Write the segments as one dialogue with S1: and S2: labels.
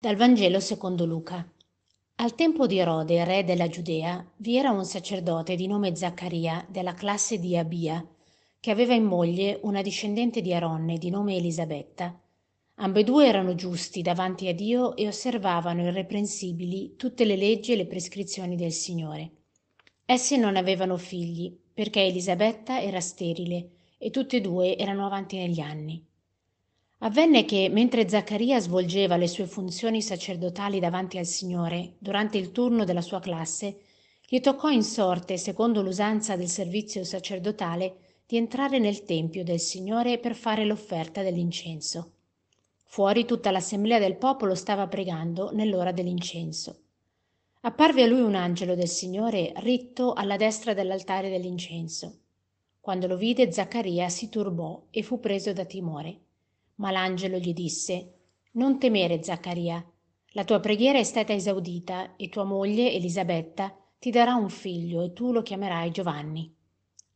S1: Dal Vangelo secondo Luca. Al tempo di Erode, re della Giudea, vi era un sacerdote di nome Zaccaria, della classe di Abia, che aveva in moglie una discendente di Aronne di nome Elisabetta. Ambedue erano giusti davanti a Dio e osservavano irreprensibili tutte le leggi e le prescrizioni del Signore. Essi non avevano figli, perché Elisabetta era sterile, e tutte e due erano avanti negli anni. Avvenne che, mentre Zaccaria svolgeva le sue funzioni sacerdotali davanti al Signore, durante il turno della sua classe, gli toccò in sorte, secondo l'usanza del servizio sacerdotale, di entrare nel Tempio del Signore per fare l'offerta dell'incenso. Fuori tutta l'assemblea del popolo stava pregando nell'ora dell'incenso. Apparve a lui un angelo del Signore ritto alla destra dell'altare dell'incenso. Quando lo vide, Zaccaria si turbò e fu preso da timore ma l'angelo gli disse non temere zaccaria. La tua preghiera è stata esaudita e tua moglie elisabetta ti darà un figlio e tu lo chiamerai giovanni.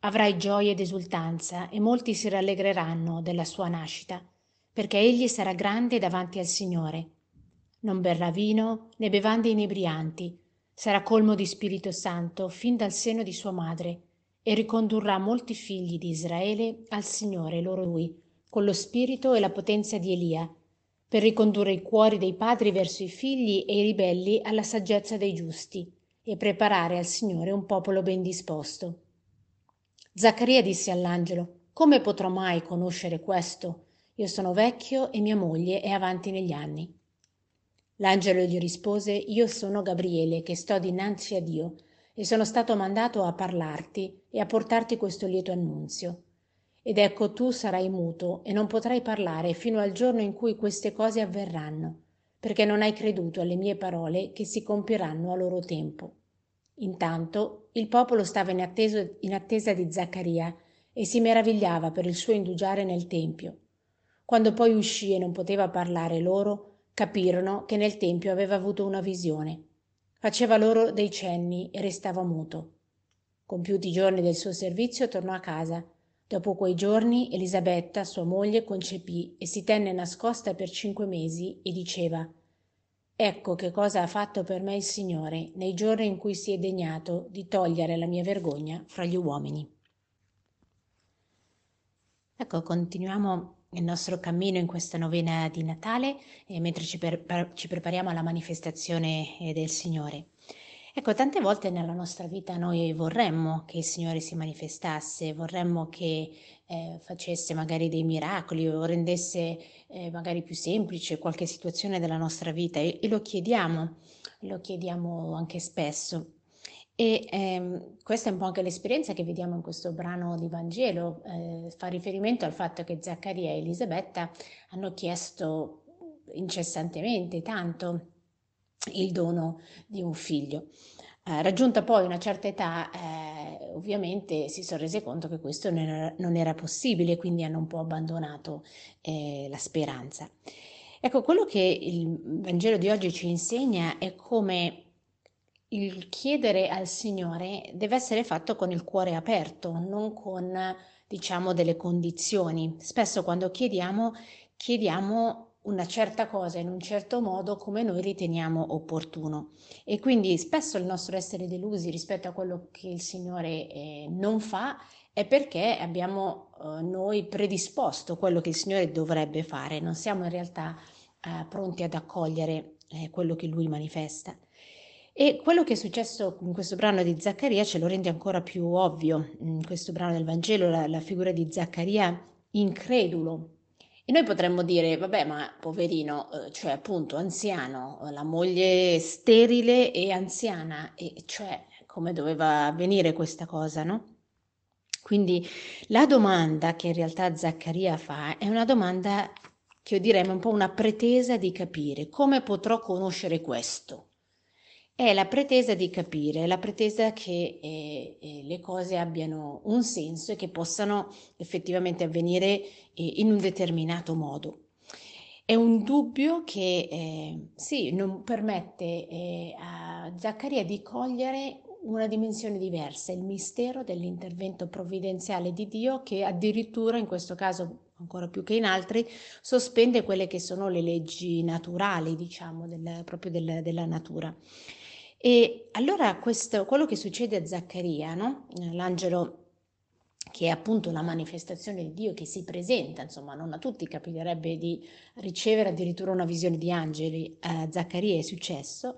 S1: Avrai gioia ed esultanza e molti si rallegreranno della sua nascita perché egli sarà grande davanti al signore. Non berrà vino né bevande inebrianti. Sarà colmo di spirito santo fin dal seno di sua madre e ricondurrà molti figli di israele al signore loro lui con lo spirito e la potenza di Elia, per ricondurre i cuori dei padri verso i figli e i ribelli alla saggezza dei giusti, e preparare al Signore un popolo ben disposto. Zaccaria disse all'angelo, Come potrò mai conoscere questo? Io sono vecchio e mia moglie è avanti negli anni. L'angelo gli rispose, Io sono Gabriele, che sto dinanzi a Dio, e sono stato mandato a parlarti e a portarti questo lieto annunzio ed ecco tu sarai muto e non potrai parlare fino al giorno in cui queste cose avverranno, perché non hai creduto alle mie parole che si compieranno a loro tempo. Intanto il popolo stava in, atteso, in attesa di Zaccaria e si meravigliava per il suo indugiare nel Tempio. Quando poi uscì e non poteva parlare loro, capirono che nel Tempio aveva avuto una visione. Faceva loro dei cenni e restava muto. Compiuti i giorni del suo servizio tornò a casa Dopo quei giorni Elisabetta, sua moglie, concepì e si tenne nascosta per cinque mesi e diceva Ecco che cosa ha fatto per me il Signore nei giorni in cui si è degnato di togliere la mia vergogna fra gli uomini. Ecco, continuiamo il nostro cammino in questa novena di Natale eh, mentre ci, per, ci prepariamo alla manifestazione eh, del Signore. Ecco, tante volte nella nostra vita noi vorremmo che il Signore si manifestasse, vorremmo che eh, facesse magari dei miracoli o rendesse eh, magari più semplice qualche situazione della nostra vita e, e lo chiediamo, lo chiediamo anche spesso. E ehm, questa è un po' anche l'esperienza che vediamo in questo brano di Vangelo, eh, fa riferimento al fatto che Zaccaria e Elisabetta hanno chiesto incessantemente tanto il dono di un figlio. Eh, raggiunta poi una certa età, eh, ovviamente si sono resi conto che questo non era, non era possibile, quindi hanno un po' abbandonato eh, la speranza. Ecco, quello che il Vangelo di oggi ci insegna è come il chiedere al Signore deve essere fatto con il cuore aperto, non con, diciamo, delle condizioni. Spesso quando chiediamo, chiediamo una certa cosa in un certo modo come noi riteniamo opportuno. E quindi spesso il nostro essere delusi rispetto a quello che il Signore eh, non fa è perché abbiamo eh, noi predisposto quello che il Signore dovrebbe fare, non siamo in realtà eh, pronti ad accogliere eh, quello che Lui manifesta. E quello che è successo in questo brano di Zaccaria ce lo rende ancora più ovvio, in questo brano del Vangelo, la, la figura di Zaccaria incredulo e noi potremmo dire, vabbè, ma poverino, eh, cioè appunto anziano, la moglie sterile e anziana, e cioè come doveva avvenire questa cosa, no? Quindi la domanda che in realtà Zaccaria fa è una domanda che io direi un po' una pretesa di capire come potrò conoscere questo è la pretesa di capire, la pretesa che eh, eh, le cose abbiano un senso e che possano effettivamente avvenire eh, in un determinato modo. È un dubbio che eh, sì, non permette eh, a Zaccaria di cogliere una dimensione diversa, il mistero dell'intervento provvidenziale di Dio che addirittura in questo caso ancora più che in altri, sospende quelle che sono le leggi naturali, diciamo, del, proprio del, della natura. E allora questo, quello che succede a Zaccaria, no? l'angelo che è appunto la manifestazione di Dio che si presenta, insomma non a tutti capiterebbe di ricevere addirittura una visione di angeli, a Zaccaria è successo,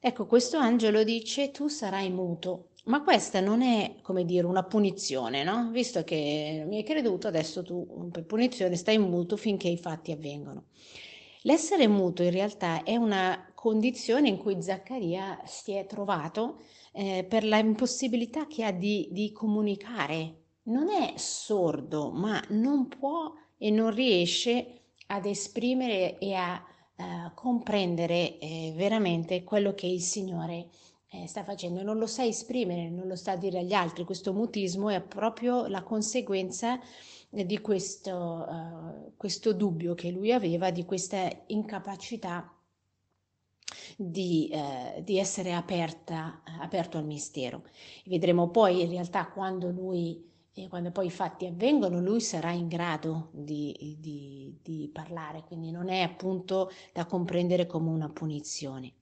S1: ecco questo angelo dice tu sarai muto, ma questa non è come dire una punizione, no? Visto che mi hai creduto adesso tu per punizione stai muto finché i fatti avvengono. L'essere muto in realtà è una condizione in cui Zaccaria si è trovato eh, per impossibilità che ha di, di comunicare. Non è sordo, ma non può e non riesce ad esprimere e a uh, comprendere eh, veramente quello che il Signore eh, sta facendo. Non lo sa esprimere, non lo sa dire agli altri. Questo mutismo è proprio la conseguenza di questo, uh, questo dubbio che lui aveva, di questa incapacità di, eh, di essere aperta, aperto al mistero. Vedremo poi in realtà quando lui e quando poi i fatti avvengono lui sarà in grado di, di, di, parlare, quindi non è appunto da comprendere come una punizione.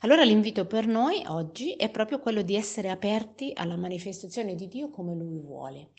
S1: Allora l'invito per noi oggi è proprio quello di essere aperti alla manifestazione di Dio come lui vuole.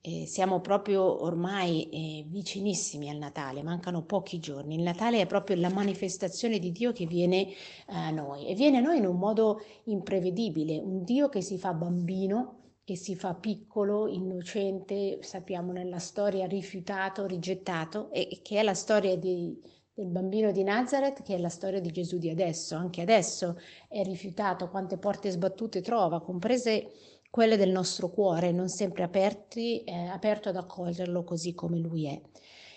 S1: Eh, siamo proprio ormai eh, vicinissimi al Natale, mancano pochi giorni. Il Natale è proprio la manifestazione di Dio che viene a noi e viene a noi in un modo imprevedibile, un Dio che si fa bambino, che si fa piccolo, innocente, sappiamo nella storia rifiutato, rigettato e che è la storia di, del bambino di Nazareth, che è la storia di Gesù di adesso. Anche adesso è rifiutato, quante porte sbattute trova, comprese quelle del nostro cuore, non sempre aperti, eh, aperto ad accoglierlo così come lui è.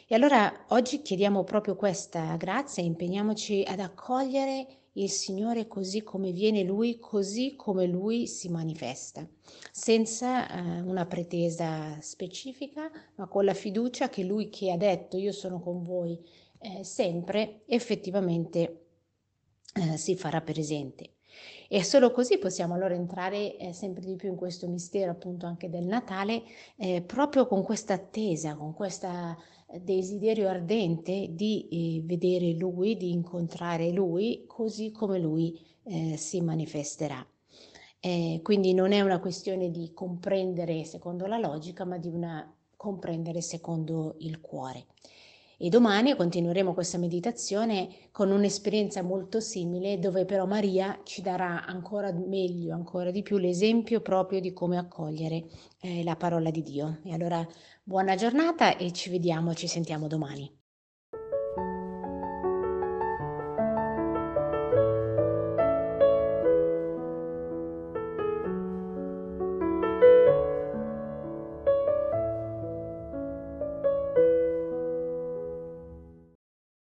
S1: E allora oggi chiediamo proprio questa grazia, impegniamoci ad accogliere il Signore così come viene Lui, così come Lui si manifesta, senza eh, una pretesa specifica, ma con la fiducia che Lui che ha detto io sono con voi eh, sempre, effettivamente eh, si farà presente. E solo così possiamo allora entrare eh, sempre di più in questo mistero appunto anche del Natale, eh, proprio con questa attesa, con questo eh, desiderio ardente di eh, vedere Lui, di incontrare Lui, così come Lui eh, si manifesterà. Eh, quindi non è una questione di comprendere secondo la logica, ma di una comprendere secondo il cuore. E domani continueremo questa meditazione con un'esperienza molto simile dove però Maria ci darà ancora meglio, ancora di più l'esempio proprio di come accogliere eh, la parola di Dio. E allora buona giornata e ci vediamo, ci sentiamo domani.